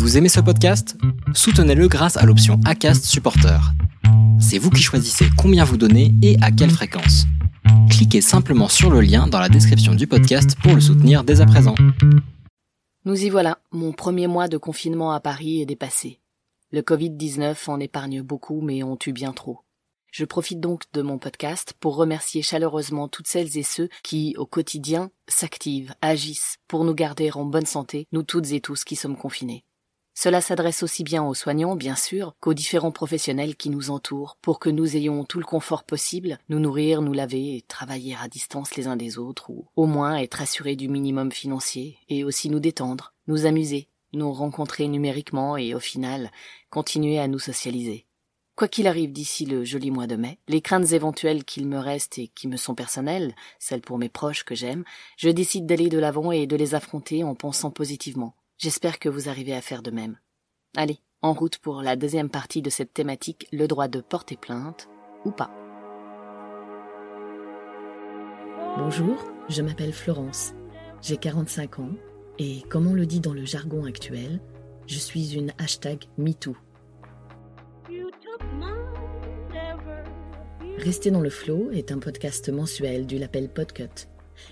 Vous aimez ce podcast? Soutenez-le grâce à l'option ACAST Supporter. C'est vous qui choisissez combien vous donnez et à quelle fréquence. Cliquez simplement sur le lien dans la description du podcast pour le soutenir dès à présent. Nous y voilà, mon premier mois de confinement à Paris est dépassé. Le Covid-19 en épargne beaucoup mais on tue bien trop. Je profite donc de mon podcast pour remercier chaleureusement toutes celles et ceux qui, au quotidien, s'activent, agissent pour nous garder en bonne santé, nous toutes et tous qui sommes confinés. Cela s'adresse aussi bien aux soignants, bien sûr, qu'aux différents professionnels qui nous entourent, pour que nous ayons tout le confort possible, nous nourrir, nous laver et travailler à distance les uns des autres, ou au moins être assurés du minimum financier, et aussi nous détendre, nous amuser, nous rencontrer numériquement et au final continuer à nous socialiser. Quoi qu'il arrive d'ici le joli mois de mai, les craintes éventuelles qu'il me reste et qui me sont personnelles, celles pour mes proches que j'aime, je décide d'aller de l'avant et de les affronter en pensant positivement. J'espère que vous arrivez à faire de même. Allez, en route pour la deuxième partie de cette thématique, le droit de porter plainte ou pas. Bonjour, je m'appelle Florence. J'ai 45 ans et comme on le dit dans le jargon actuel, je suis une hashtag MeToo. Rester dans le flow est un podcast mensuel du label Podcut.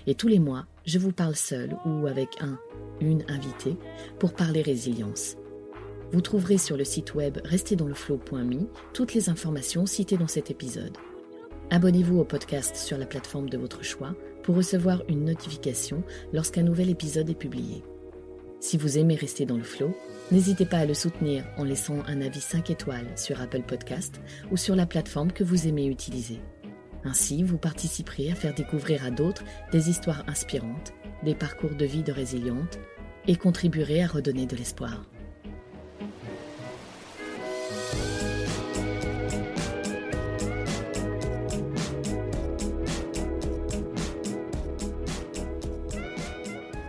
Et tous les mois, je vous parle seul ou avec un, une invitée pour parler résilience. Vous trouverez sur le site web restezdansleflow.me toutes les informations citées dans cet épisode. Abonnez-vous au podcast sur la plateforme de votre choix pour recevoir une notification lorsqu'un nouvel épisode est publié. Si vous aimez rester dans le flow, n'hésitez pas à le soutenir en laissant un avis 5 étoiles sur Apple Podcast ou sur la plateforme que vous aimez utiliser. Ainsi, vous participerez à faire découvrir à d'autres des histoires inspirantes, des parcours de vie de résilientes et contribuerez à redonner de l'espoir.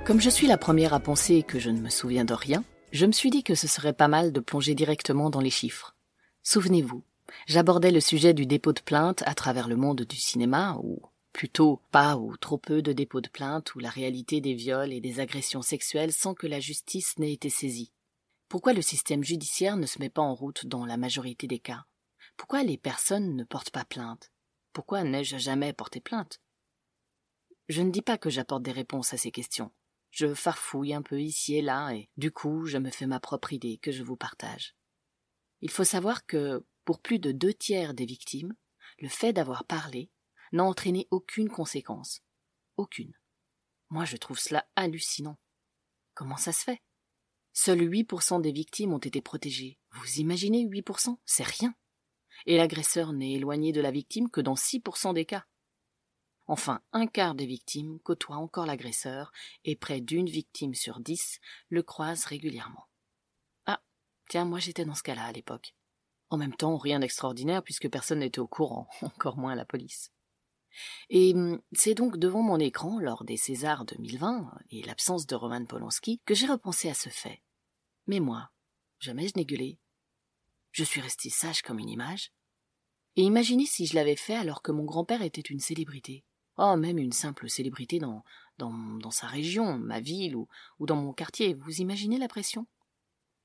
Comme je suis la première à penser que je ne me souviens de rien, je me suis dit que ce serait pas mal de plonger directement dans les chiffres. Souvenez-vous, j'abordais le sujet du dépôt de plainte à travers le monde du cinéma, ou plutôt pas ou trop peu de dépôts de plainte, ou la réalité des viols et des agressions sexuelles sans que la justice n'ait été saisie. Pourquoi le système judiciaire ne se met pas en route dans la majorité des cas? Pourquoi les personnes ne portent pas plainte? Pourquoi n'ai-je jamais porté plainte? Je ne dis pas que j'apporte des réponses à ces questions. Je farfouille un peu ici et là, et du coup je me fais ma propre idée que je vous partage. Il faut savoir que, pour plus de deux tiers des victimes, le fait d'avoir parlé n'a entraîné aucune conséquence. Aucune. Moi je trouve cela hallucinant. Comment ça se fait? Seuls 8% des victimes ont été protégées. Vous imaginez 8% C'est rien. Et l'agresseur n'est éloigné de la victime que dans 6% des cas. Enfin, un quart des victimes côtoient encore l'agresseur et près d'une victime sur dix le croise régulièrement. Ah, tiens, moi j'étais dans ce cas-là à l'époque. En même temps, rien d'extraordinaire puisque personne n'était au courant, encore moins la police. Et hum, c'est donc devant mon écran, lors des Césars 2020 et l'absence de Roman Polanski, que j'ai repensé à ce fait. Mais moi, jamais je n'ai gueulé. Je suis resté sage comme une image. Et imaginez si je l'avais fait alors que mon grand-père était une célébrité oh, même une simple célébrité dans, dans, dans sa région, ma ville ou, ou dans mon quartier. Vous imaginez la pression?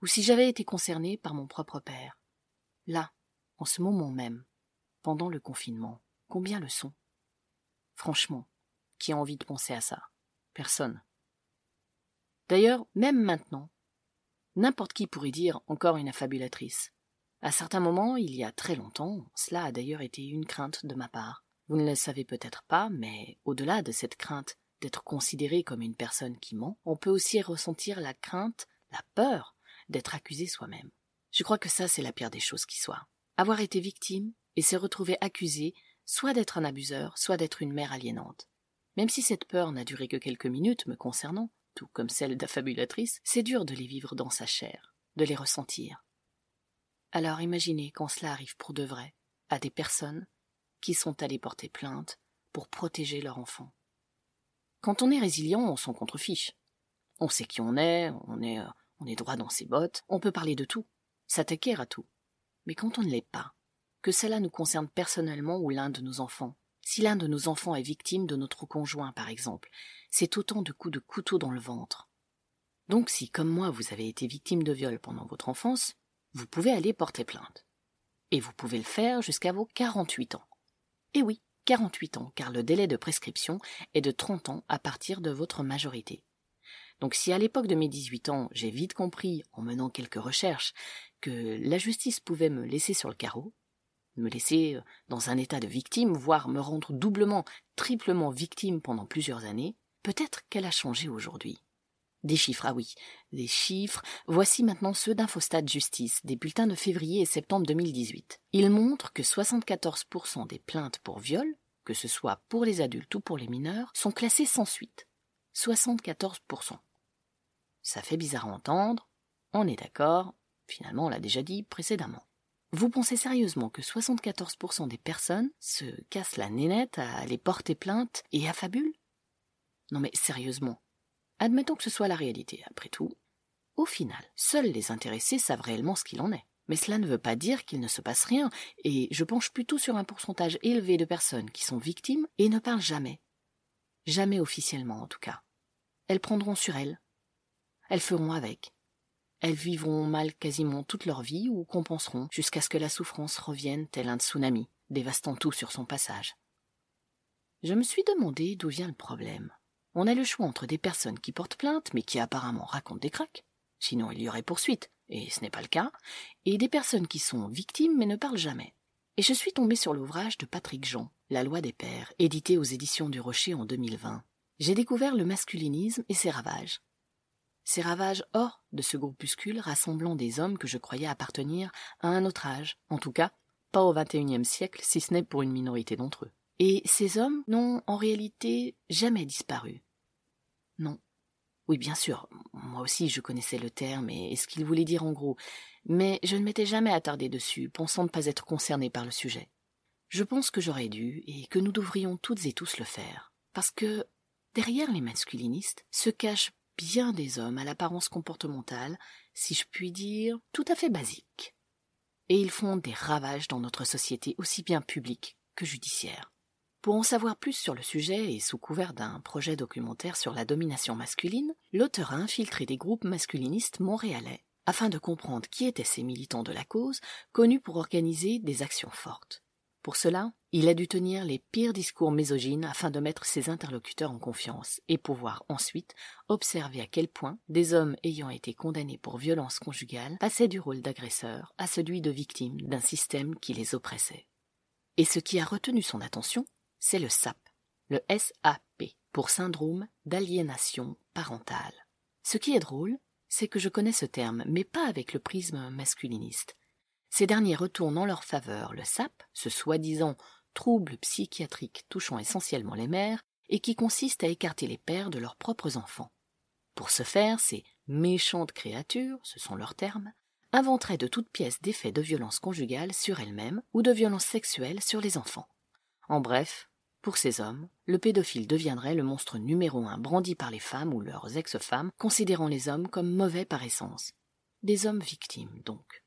Ou si j'avais été concerné par mon propre père? Là, en ce moment même, pendant le confinement, combien le sont? Franchement, qui a envie de penser à ça? Personne. D'ailleurs, même maintenant, n'importe qui pourrait dire encore une affabulatrice. À certains moments, il y a très longtemps, cela a d'ailleurs été une crainte de ma part. Vous ne le savez peut-être pas, mais au-delà de cette crainte d'être considéré comme une personne qui ment, on peut aussi ressentir la crainte, la peur d'être accusé soi-même. Je crois que ça, c'est la pire des choses qui soit. Avoir été victime et se retrouver accusé soit d'être un abuseur, soit d'être une mère aliénante. Même si cette peur n'a duré que quelques minutes me concernant, tout comme celle d'affabulatrice, c'est dur de les vivre dans sa chair, de les ressentir. Alors imaginez quand cela arrive pour de vrai, à des personnes qui sont allés porter plainte pour protéger leur enfant. Quand on est résilient, on s'en contrefiche. On sait qui on est, on est, euh, on est droit dans ses bottes, on peut parler de tout, s'attaquer à tout. Mais quand on ne l'est pas, que cela nous concerne personnellement ou l'un de nos enfants, si l'un de nos enfants est victime de notre conjoint, par exemple, c'est autant de coups de couteau dans le ventre. Donc si, comme moi, vous avez été victime de viol pendant votre enfance, vous pouvez aller porter plainte. Et vous pouvez le faire jusqu'à vos 48 ans. Et oui, 48 ans, car le délai de prescription est de 30 ans à partir de votre majorité. Donc si à l'époque de mes 18 ans, j'ai vite compris, en menant quelques recherches, que la justice pouvait me laisser sur le carreau, me laisser euh, dans un état de victime, voire me rendre doublement, triplement victime pendant plusieurs années, peut-être qu'elle a changé aujourd'hui. Des chiffres, ah oui, des chiffres. Voici maintenant ceux d'Infostat Justice, des bulletins de février et septembre 2018. Ils montrent que 74% des plaintes pour viol, que ce soit pour les adultes ou pour les mineurs, sont classées sans suite. 74%. Ça fait bizarre à entendre, on est d'accord, finalement on l'a déjà dit précédemment. Vous pensez sérieusement que 74% des personnes se cassent la nénette à aller porter plainte et affabulent? Non mais sérieusement, Admettons que ce soit la réalité, après tout. Au final, seuls les intéressés savent réellement ce qu'il en est. Mais cela ne veut pas dire qu'il ne se passe rien, et je penche plutôt sur un pourcentage élevé de personnes qui sont victimes et ne parlent jamais. Jamais officiellement, en tout cas. Elles prendront sur elles. Elles feront avec. Elles vivront mal quasiment toute leur vie ou compenseront jusqu'à ce que la souffrance revienne tel un tsunami, dévastant tout sur son passage. Je me suis demandé d'où vient le problème on a le choix entre des personnes qui portent plainte mais qui apparemment racontent des craques, sinon il y aurait poursuite, et ce n'est pas le cas, et des personnes qui sont victimes mais ne parlent jamais. Et je suis tombé sur l'ouvrage de Patrick Jean, La loi des pères, édité aux éditions du Rocher en 2020. J'ai découvert le masculinisme et ses ravages. Ces ravages hors de ce groupuscule rassemblant des hommes que je croyais appartenir à un autre âge, en tout cas pas au XXIe siècle si ce n'est pour une minorité d'entre eux. Et ces hommes n'ont en réalité jamais disparu. Non. Oui, bien sûr, moi aussi je connaissais le terme et ce qu'il voulait dire en gros, mais je ne m'étais jamais attardé dessus, pensant ne pas être concerné par le sujet. Je pense que j'aurais dû, et que nous devrions toutes et tous le faire, parce que derrière les masculinistes se cachent bien des hommes à l'apparence comportementale, si je puis dire, tout à fait basique. Et ils font des ravages dans notre société aussi bien publique que judiciaire. Pour en savoir plus sur le sujet et sous couvert d'un projet documentaire sur la domination masculine, l'auteur a infiltré des groupes masculinistes montréalais afin de comprendre qui étaient ces militants de la cause connus pour organiser des actions fortes. Pour cela, il a dû tenir les pires discours misogynes afin de mettre ses interlocuteurs en confiance et pouvoir ensuite observer à quel point des hommes ayant été condamnés pour violence conjugale passaient du rôle d'agresseur à celui de victime d'un système qui les oppressait. Et ce qui a retenu son attention, c'est le SAP, le SAP, pour syndrome d'aliénation parentale. Ce qui est drôle, c'est que je connais ce terme, mais pas avec le prisme masculiniste. Ces derniers retournent en leur faveur le SAP, ce soi-disant trouble psychiatrique touchant essentiellement les mères, et qui consiste à écarter les pères de leurs propres enfants. Pour ce faire, ces méchantes créatures, ce sont leurs termes, inventeraient de toutes pièces des faits de violence conjugale sur elles-mêmes ou de violence sexuelle sur les enfants. En bref, pour ces hommes, le pédophile deviendrait le monstre numéro un brandi par les femmes ou leurs ex-femmes, considérant les hommes comme mauvais par essence. Des hommes victimes, donc.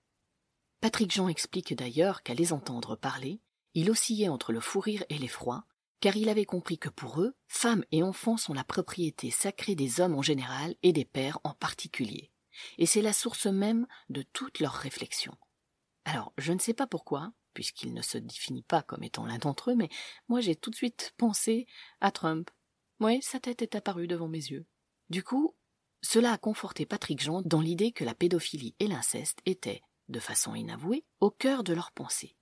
Patrick Jean explique d'ailleurs qu'à les entendre parler, il oscillait entre le fou rire et l'effroi, car il avait compris que pour eux, femmes et enfants sont la propriété sacrée des hommes en général et des pères en particulier. Et c'est la source même de toutes leurs réflexions. Alors, je ne sais pas pourquoi, puisqu'il ne se définit pas comme étant l'un d'entre eux, mais moi j'ai tout de suite pensé à Trump. Oui, sa tête est apparue devant mes yeux. Du coup, cela a conforté Patrick Jean dans l'idée que la pédophilie et l'inceste étaient, de façon inavouée, au cœur de leurs pensées.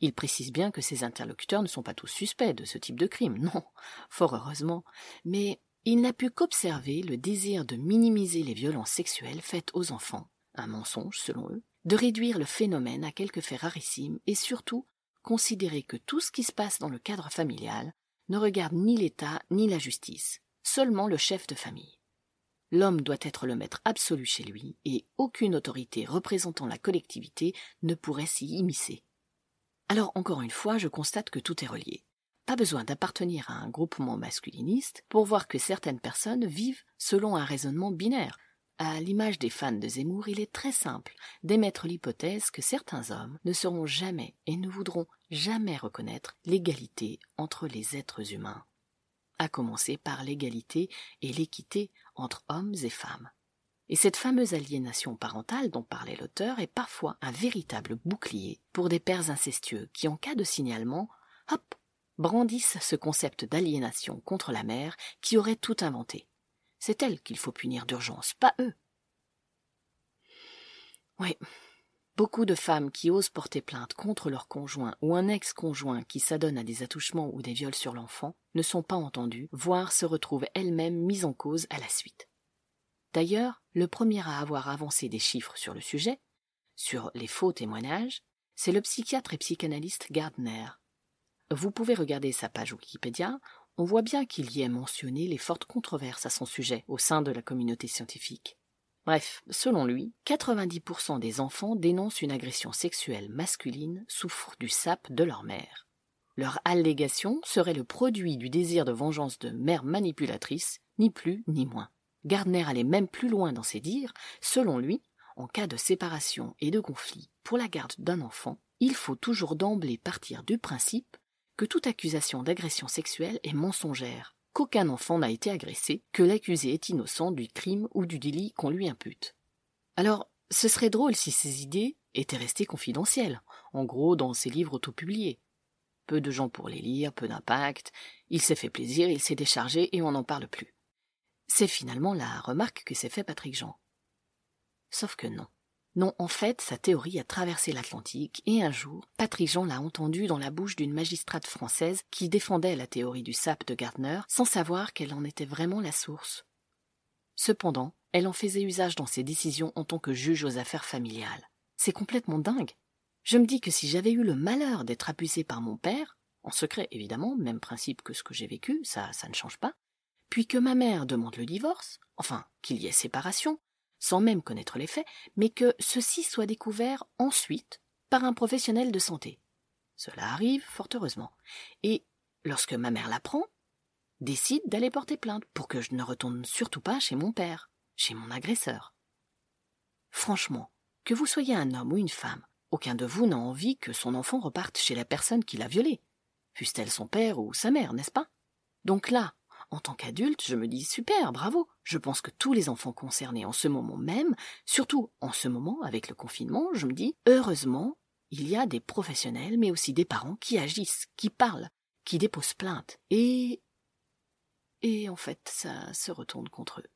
Il précise bien que ses interlocuteurs ne sont pas tous suspects de ce type de crime, non, fort heureusement, mais il n'a pu qu'observer le désir de minimiser les violences sexuelles faites aux enfants, un mensonge selon eux, de réduire le phénomène à quelques faits rarissimes et surtout considérer que tout ce qui se passe dans le cadre familial ne regarde ni l'État ni la justice, seulement le chef de famille. L'homme doit être le maître absolu chez lui et aucune autorité représentant la collectivité ne pourrait s'y immiscer. Alors encore une fois, je constate que tout est relié. Pas besoin d'appartenir à un groupement masculiniste pour voir que certaines personnes vivent selon un raisonnement binaire, à l'image des fans de Zemmour, il est très simple d'émettre l'hypothèse que certains hommes ne seront jamais et ne voudront jamais reconnaître l'égalité entre les êtres humains. À commencer par l'égalité et l'équité entre hommes et femmes. Et cette fameuse aliénation parentale dont parlait l'auteur est parfois un véritable bouclier pour des pères incestueux qui, en cas de signalement, hop, brandissent ce concept d'aliénation contre la mère qui aurait tout inventé. C'est elle qu'il faut punir d'urgence, pas eux. Oui, Beaucoup de femmes qui osent porter plainte contre leur conjoint ou un ex-conjoint qui s'adonne à des attouchements ou des viols sur l'enfant ne sont pas entendues, voire se retrouvent elles-mêmes mises en cause à la suite. D'ailleurs, le premier à avoir avancé des chiffres sur le sujet, sur les faux témoignages, c'est le psychiatre et psychanalyste Gardner. Vous pouvez regarder sa page Wikipédia, on voit bien qu'il y est mentionné les fortes controverses à son sujet au sein de la communauté scientifique. Bref, selon lui, 90% des enfants dénoncent une agression sexuelle masculine souffrent du sap de leur mère. Leur allégation serait le produit du désir de vengeance de mère manipulatrice, ni plus ni moins. Gardner allait même plus loin dans ses dires. Selon lui, en cas de séparation et de conflit pour la garde d'un enfant, il faut toujours d'emblée partir du principe que toute accusation d'agression sexuelle est mensongère, qu'aucun enfant n'a été agressé, que l'accusé est innocent du crime ou du délit qu'on lui impute. Alors, ce serait drôle si ces idées étaient restées confidentielles, en gros dans ses livres autopubliés. Peu de gens pour les lire, peu d'impact, il s'est fait plaisir, il s'est déchargé et on n'en parle plus. C'est finalement la remarque que s'est fait Patrick Jean. Sauf que non. Non, en fait, sa théorie a traversé l'Atlantique, et un jour, Patrick Jean l'a entendu dans la bouche d'une magistrate française qui défendait la théorie du sap de Gardner, sans savoir qu'elle en était vraiment la source. Cependant, elle en faisait usage dans ses décisions en tant que juge aux affaires familiales. C'est complètement dingue. Je me dis que si j'avais eu le malheur d'être abusé par mon père, en secret évidemment, même principe que ce que j'ai vécu, ça, ça ne change pas, puis que ma mère demande le divorce, enfin qu'il y ait séparation, sans même connaître les faits, mais que ceci soit découvert ensuite par un professionnel de santé. Cela arrive, fort heureusement. Et, lorsque ma mère l'apprend, décide d'aller porter plainte pour que je ne retourne surtout pas chez mon père, chez mon agresseur. Franchement, que vous soyez un homme ou une femme, aucun de vous n'a envie que son enfant reparte chez la personne qui l'a violé, fût-elle son père ou sa mère, n'est-ce pas? Donc là, en tant qu'adulte, je me dis super, bravo. Je pense que tous les enfants concernés en ce moment même, surtout en ce moment avec le confinement, je me dis heureusement, il y a des professionnels, mais aussi des parents qui agissent, qui parlent, qui déposent plainte. Et. Et en fait, ça se retourne contre eux.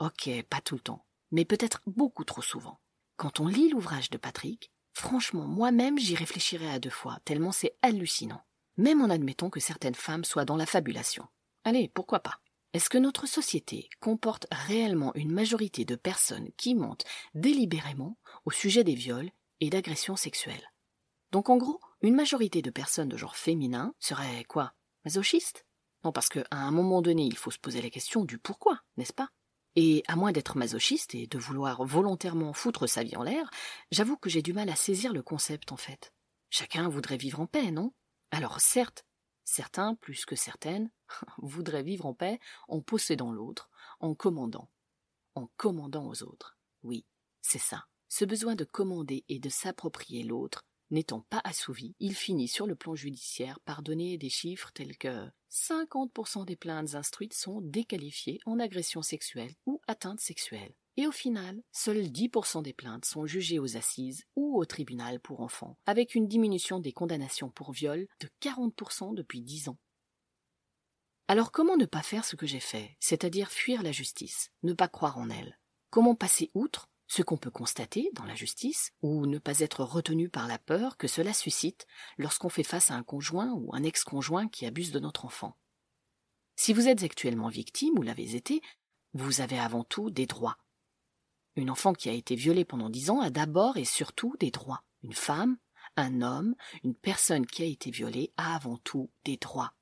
Ok, pas tout le temps, mais peut-être beaucoup trop souvent. Quand on lit l'ouvrage de Patrick, franchement, moi-même j'y réfléchirai à deux fois, tellement c'est hallucinant même en admettant que certaines femmes soient dans la fabulation. Allez, pourquoi pas? Est-ce que notre société comporte réellement une majorité de personnes qui mentent délibérément au sujet des viols et d'agressions sexuelles? Donc en gros, une majorité de personnes de genre féminin serait quoi? Masochiste? Non, parce qu'à un moment donné, il faut se poser la question du pourquoi, n'est-ce pas? Et à moins d'être masochiste et de vouloir volontairement foutre sa vie en l'air, j'avoue que j'ai du mal à saisir le concept en fait. Chacun voudrait vivre en paix, non? Alors certes, certains, plus que certaines, voudraient vivre en paix en possédant l'autre, en commandant, en commandant aux autres. Oui, c'est ça. Ce besoin de commander et de s'approprier l'autre n'étant pas assouvi, il finit sur le plan judiciaire par donner des chiffres tels que 50% des plaintes instruites sont déqualifiées en agression sexuelle ou atteinte sexuelle. Et au final, seuls 10% des plaintes sont jugées aux assises ou au tribunal pour enfants, avec une diminution des condamnations pour viol de 40% depuis 10 ans. Alors comment ne pas faire ce que j'ai fait, c'est-à-dire fuir la justice, ne pas croire en elle? Comment passer outre ce qu'on peut constater dans la justice, ou ne pas être retenu par la peur que cela suscite lorsqu'on fait face à un conjoint ou un ex-conjoint qui abuse de notre enfant? Si vous êtes actuellement victime ou l'avez été, vous avez avant tout des droits, une enfant qui a été violée pendant dix ans a d'abord et surtout des droits. Une femme, un homme, une personne qui a été violée a avant tout des droits.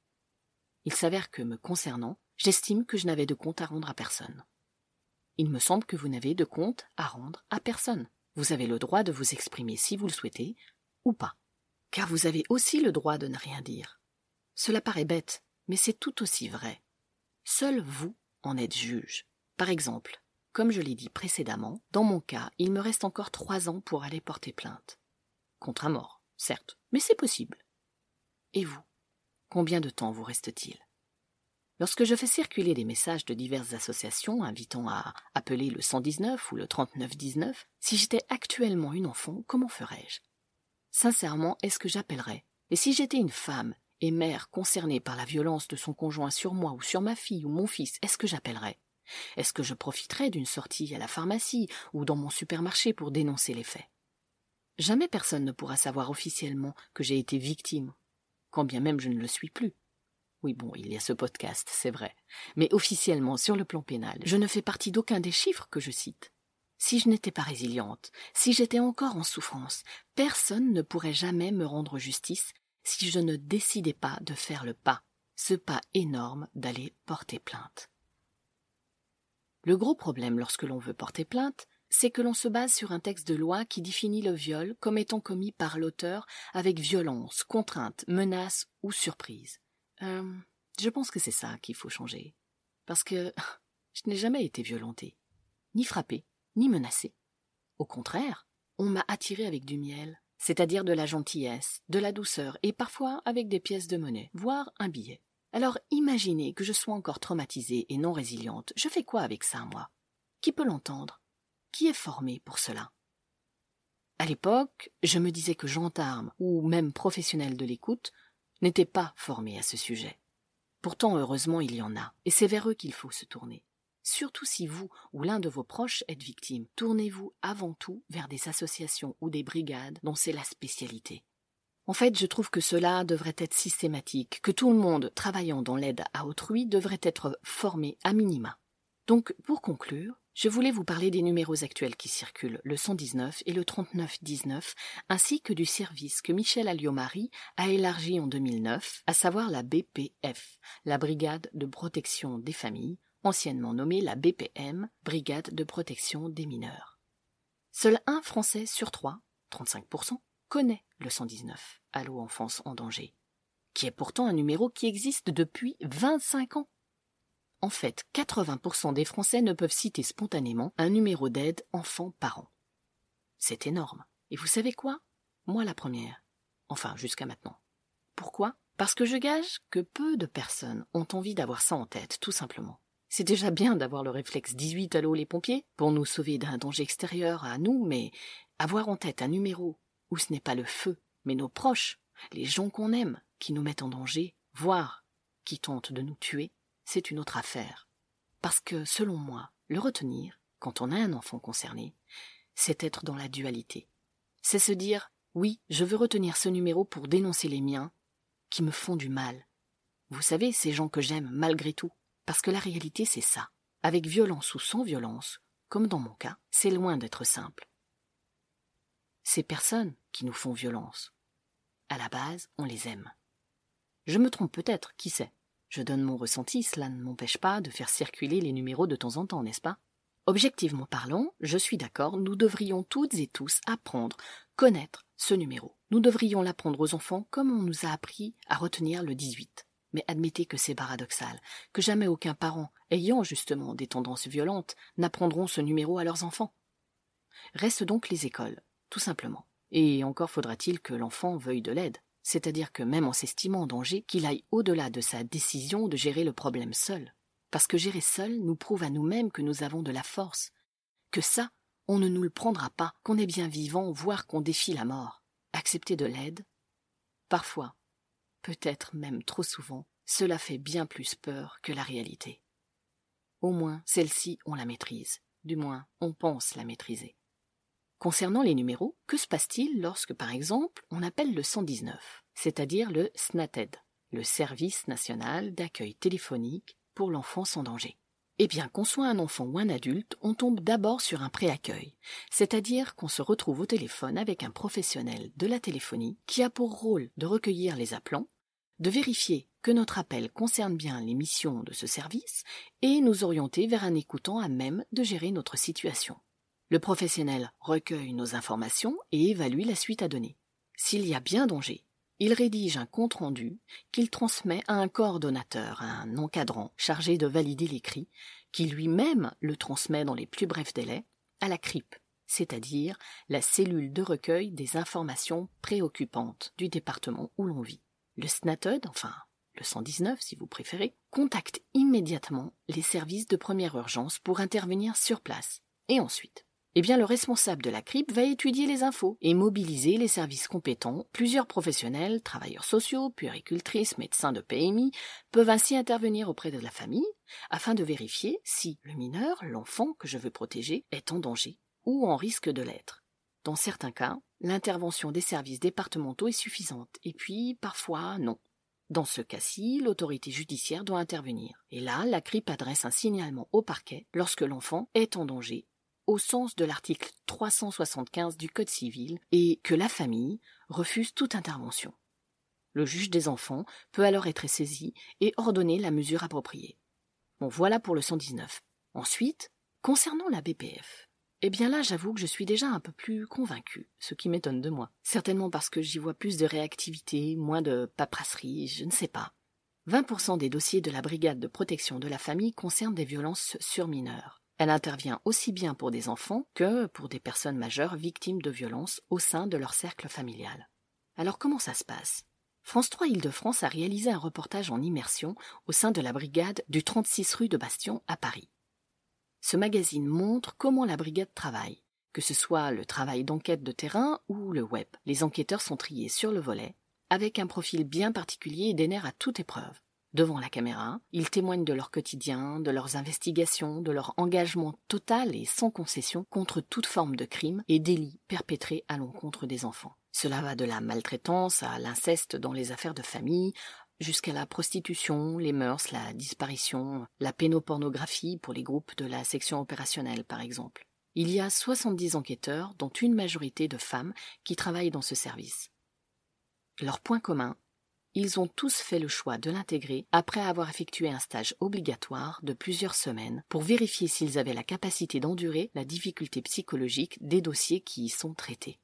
Il s'avère que, me concernant, j'estime que je n'avais de compte à rendre à personne. Il me semble que vous n'avez de compte à rendre à personne. Vous avez le droit de vous exprimer si vous le souhaitez, ou pas. Car vous avez aussi le droit de ne rien dire. Cela paraît bête, mais c'est tout aussi vrai. Seul vous en êtes juge. Par exemple, comme je l'ai dit précédemment, dans mon cas, il me reste encore trois ans pour aller porter plainte. Contre un mort, certes, mais c'est possible. Et vous Combien de temps vous reste-t-il? Lorsque je fais circuler des messages de diverses associations invitant à appeler le 119 ou le 3919, si j'étais actuellement une enfant, comment ferais-je? Sincèrement, est-ce que j'appellerais? Et si j'étais une femme et mère concernée par la violence de son conjoint sur moi ou sur ma fille ou mon fils, est-ce que j'appellerais? Est-ce que je profiterais d'une sortie à la pharmacie ou dans mon supermarché pour dénoncer les faits? Jamais personne ne pourra savoir officiellement que j'ai été victime, quand bien même je ne le suis plus. Oui, bon, il y a ce podcast, c'est vrai. Mais officiellement, sur le plan pénal, je ne fais partie d'aucun des chiffres que je cite. Si je n'étais pas résiliente, si j'étais encore en souffrance, personne ne pourrait jamais me rendre justice si je ne décidais pas de faire le pas, ce pas énorme d'aller porter plainte. Le gros problème lorsque l'on veut porter plainte, c'est que l'on se base sur un texte de loi qui définit le viol comme étant commis par l'auteur avec violence, contrainte, menace ou surprise. Euh, je pense que c'est ça qu'il faut changer. Parce que je n'ai jamais été violentée, ni frappée, ni menacée. Au contraire, on m'a attirée avec du miel, c'est-à-dire de la gentillesse, de la douceur, et parfois avec des pièces de monnaie, voire un billet. Alors imaginez que je sois encore traumatisée et non résiliente. Je fais quoi avec ça, moi? Qui peut l'entendre? Qui est formé pour cela? À l'époque, je me disais que gendarme ou même professionnel de l'écoute n'étaient pas formés à ce sujet. Pourtant, heureusement, il y en a, et c'est vers eux qu'il faut se tourner. Surtout si vous ou l'un de vos proches êtes victime, tournez-vous avant tout vers des associations ou des brigades dont c'est la spécialité. En fait, je trouve que cela devrait être systématique, que tout le monde travaillant dans l'aide à autrui devrait être formé à minima. Donc, pour conclure, je voulais vous parler des numéros actuels qui circulent, le 119 et le 3919, ainsi que du service que Michel Alliomari a élargi en 2009, à savoir la BPF, la Brigade de protection des familles, anciennement nommée la BPM, Brigade de protection des mineurs. Seul un Français sur trois, 35%, connaît le 119, Allo Enfance en danger, qui est pourtant un numéro qui existe depuis 25 ans. En fait, 80% des Français ne peuvent citer spontanément un numéro d'aide enfant-parent. C'est énorme. Et vous savez quoi? Moi la première. Enfin, jusqu'à maintenant. Pourquoi? Parce que je gage que peu de personnes ont envie d'avoir ça en tête, tout simplement. C'est déjà bien d'avoir le réflexe 18 à l'eau les pompiers pour nous sauver d'un danger extérieur à nous, mais avoir en tête un numéro où ce n'est pas le feu, mais nos proches, les gens qu'on aime, qui nous mettent en danger, voire qui tentent de nous tuer, c'est une autre affaire. Parce que, selon moi, le retenir, quand on a un enfant concerné, c'est être dans la dualité. C'est se dire, oui, je veux retenir ce numéro pour dénoncer les miens, qui me font du mal. Vous savez, ces gens que j'aime malgré tout. Parce que la réalité, c'est ça. Avec violence ou sans violence, comme dans mon cas, c'est loin d'être simple. Ces personnes qui nous font violence, à la base, on les aime. Je me trompe peut-être, qui sait? Je donne mon ressenti, cela ne m'empêche pas de faire circuler les numéros de temps en temps, n'est-ce pas? Objectivement parlant, je suis d'accord, nous devrions toutes et tous apprendre, connaître ce numéro. Nous devrions l'apprendre aux enfants comme on nous a appris à retenir le 18. Mais admettez que c'est paradoxal, que jamais aucun parent, ayant justement des tendances violentes, n'apprendront ce numéro à leurs enfants. Restent donc les écoles, tout simplement. Et encore faudra-t-il que l'enfant veuille de l'aide, c'est-à-dire que même en s'estimant en danger, qu'il aille au-delà de sa décision de gérer le problème seul. Parce que gérer seul nous prouve à nous-mêmes que nous avons de la force, que ça, on ne nous le prendra pas, qu'on est bien vivant, voire qu'on défie la mort. Accepter de l'aide? Parfois, peut-être même trop souvent, cela fait bien plus peur que la réalité. Au moins, celle-ci, on la maîtrise. Du moins, on pense la maîtriser. Concernant les numéros, que se passe-t-il lorsque, par exemple, on appelle le 119, c'est-à-dire le SNATED, le Service national d'accueil téléphonique pour l'enfant sans danger? Eh bien, qu'on soit un enfant ou un adulte, on tombe d'abord sur un préaccueil, c'est-à-dire qu'on se retrouve au téléphone avec un professionnel de la téléphonie qui a pour rôle de recueillir les appelants, de vérifier que notre appel concerne bien les missions de ce service et nous orienter vers un écoutant à même de gérer notre situation. Le professionnel recueille nos informations et évalue la suite à donner. S'il y a bien danger, il rédige un compte-rendu qu'il transmet à un coordonnateur, un encadrant chargé de valider l'écrit, qui lui-même le transmet dans les plus brefs délais à la CRIP, c'est-à-dire la cellule de recueil des informations préoccupantes du département où l'on vit. Le SNATED, enfin le 119 si vous préférez, contacte immédiatement les services de première urgence pour intervenir sur place. Et ensuite, eh bien le responsable de la CRIP va étudier les infos et mobiliser les services compétents. Plusieurs professionnels, travailleurs sociaux, puéricultrices, médecins de PMI, peuvent ainsi intervenir auprès de la famille afin de vérifier si le mineur, l'enfant que je veux protéger, est en danger ou en risque de l'être. Dans certains cas, l'intervention des services départementaux est suffisante, et puis parfois non. Dans ce cas-ci, l'autorité judiciaire doit intervenir. Et là, la CRIP adresse un signalement au parquet lorsque l'enfant est en danger au sens de l'article 375 du Code civil et que la famille refuse toute intervention. Le juge des enfants peut alors être saisi et ordonner la mesure appropriée. Bon, voilà pour le 119. Ensuite, concernant la BPF, eh bien là, j'avoue que je suis déjà un peu plus convaincu, ce qui m'étonne de moi. Certainement parce que j'y vois plus de réactivité, moins de paperasserie, je ne sais pas. 20% des dossiers de la brigade de protection de la famille concernent des violences sur mineurs. Elle intervient aussi bien pour des enfants que pour des personnes majeures victimes de violences au sein de leur cercle familial. Alors comment ça se passe? France 3 Île-de-France a réalisé un reportage en immersion au sein de la brigade du 36 rue de Bastion à Paris. Ce magazine montre comment la brigade travaille, que ce soit le travail d'enquête de terrain ou le web. Les enquêteurs sont triés sur le volet, avec un profil bien particulier et des nerfs à toute épreuve devant la caméra. Ils témoignent de leur quotidien, de leurs investigations, de leur engagement total et sans concession contre toute forme de crime et délit perpétrés à l'encontre des enfants. Cela va de la maltraitance à l'inceste dans les affaires de famille, jusqu'à la prostitution, les mœurs, la disparition, la pénopornographie pour les groupes de la section opérationnelle par exemple. Il y a 70 enquêteurs, dont une majorité de femmes, qui travaillent dans ce service. Leur point commun, ils ont tous fait le choix de l'intégrer après avoir effectué un stage obligatoire de plusieurs semaines pour vérifier s'ils avaient la capacité d'endurer la difficulté psychologique des dossiers qui y sont traités.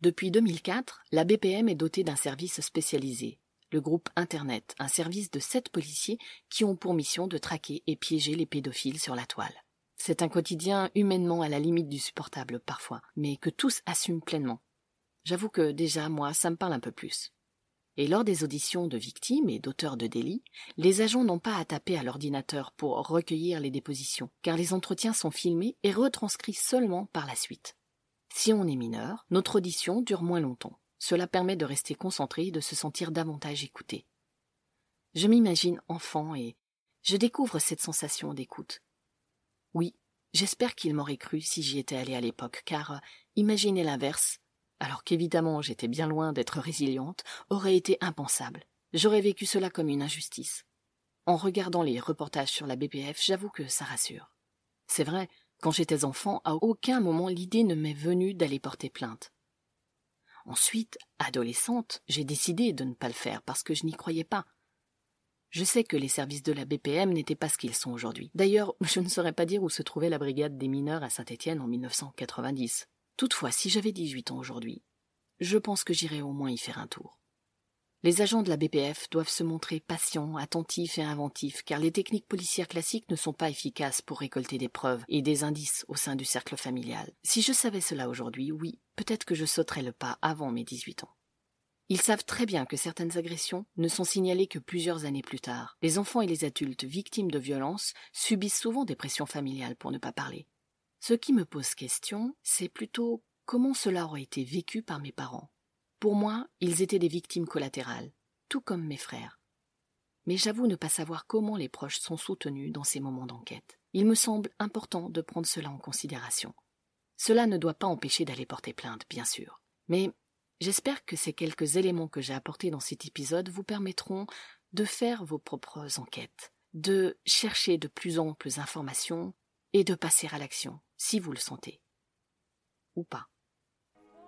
Depuis 2004, la BPM est dotée d'un service spécialisé, le groupe Internet, un service de sept policiers qui ont pour mission de traquer et piéger les pédophiles sur la toile. C'est un quotidien humainement à la limite du supportable parfois, mais que tous assument pleinement. J'avoue que déjà, moi, ça me parle un peu plus. Et lors des auditions de victimes et d'auteurs de délits, les agents n'ont pas à taper à l'ordinateur pour recueillir les dépositions, car les entretiens sont filmés et retranscrits seulement par la suite. Si on est mineur, notre audition dure moins longtemps. Cela permet de rester concentré et de se sentir davantage écouté. Je m'imagine enfant et je découvre cette sensation d'écoute. Oui, j'espère qu'il m'aurait cru si j'y étais allé à l'époque, car euh, imaginez l'inverse, alors qu'évidemment j'étais bien loin d'être résiliente, aurait été impensable. J'aurais vécu cela comme une injustice. En regardant les reportages sur la BPF, j'avoue que ça rassure. C'est vrai, quand j'étais enfant, à aucun moment l'idée ne m'est venue d'aller porter plainte. Ensuite, adolescente, j'ai décidé de ne pas le faire parce que je n'y croyais pas. Je sais que les services de la BPM n'étaient pas ce qu'ils sont aujourd'hui. D'ailleurs, je ne saurais pas dire où se trouvait la brigade des mineurs à Saint-Étienne en 1990. Toutefois, si j'avais 18 ans aujourd'hui, je pense que j'irais au moins y faire un tour. Les agents de la BPF doivent se montrer patients, attentifs et inventifs, car les techniques policières classiques ne sont pas efficaces pour récolter des preuves et des indices au sein du cercle familial. Si je savais cela aujourd'hui, oui, peut-être que je sauterais le pas avant mes 18 ans. Ils savent très bien que certaines agressions ne sont signalées que plusieurs années plus tard. Les enfants et les adultes victimes de violences subissent souvent des pressions familiales pour ne pas parler. Ce qui me pose question, c'est plutôt comment cela aurait été vécu par mes parents. Pour moi, ils étaient des victimes collatérales, tout comme mes frères. Mais j'avoue ne pas savoir comment les proches sont soutenus dans ces moments d'enquête. Il me semble important de prendre cela en considération. Cela ne doit pas empêcher d'aller porter plainte, bien sûr. Mais j'espère que ces quelques éléments que j'ai apportés dans cet épisode vous permettront de faire vos propres enquêtes, de chercher de plus amples informations et de passer à l'action si vous le sentez. Ou pas.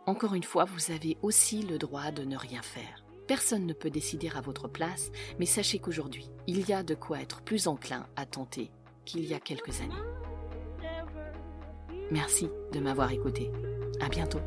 Encore une fois, vous avez aussi le droit de ne rien faire. Personne ne peut décider à votre place, mais sachez qu'aujourd'hui, il y a de quoi être plus enclin à tenter qu'il y a quelques années. Merci de m'avoir écouté. À bientôt.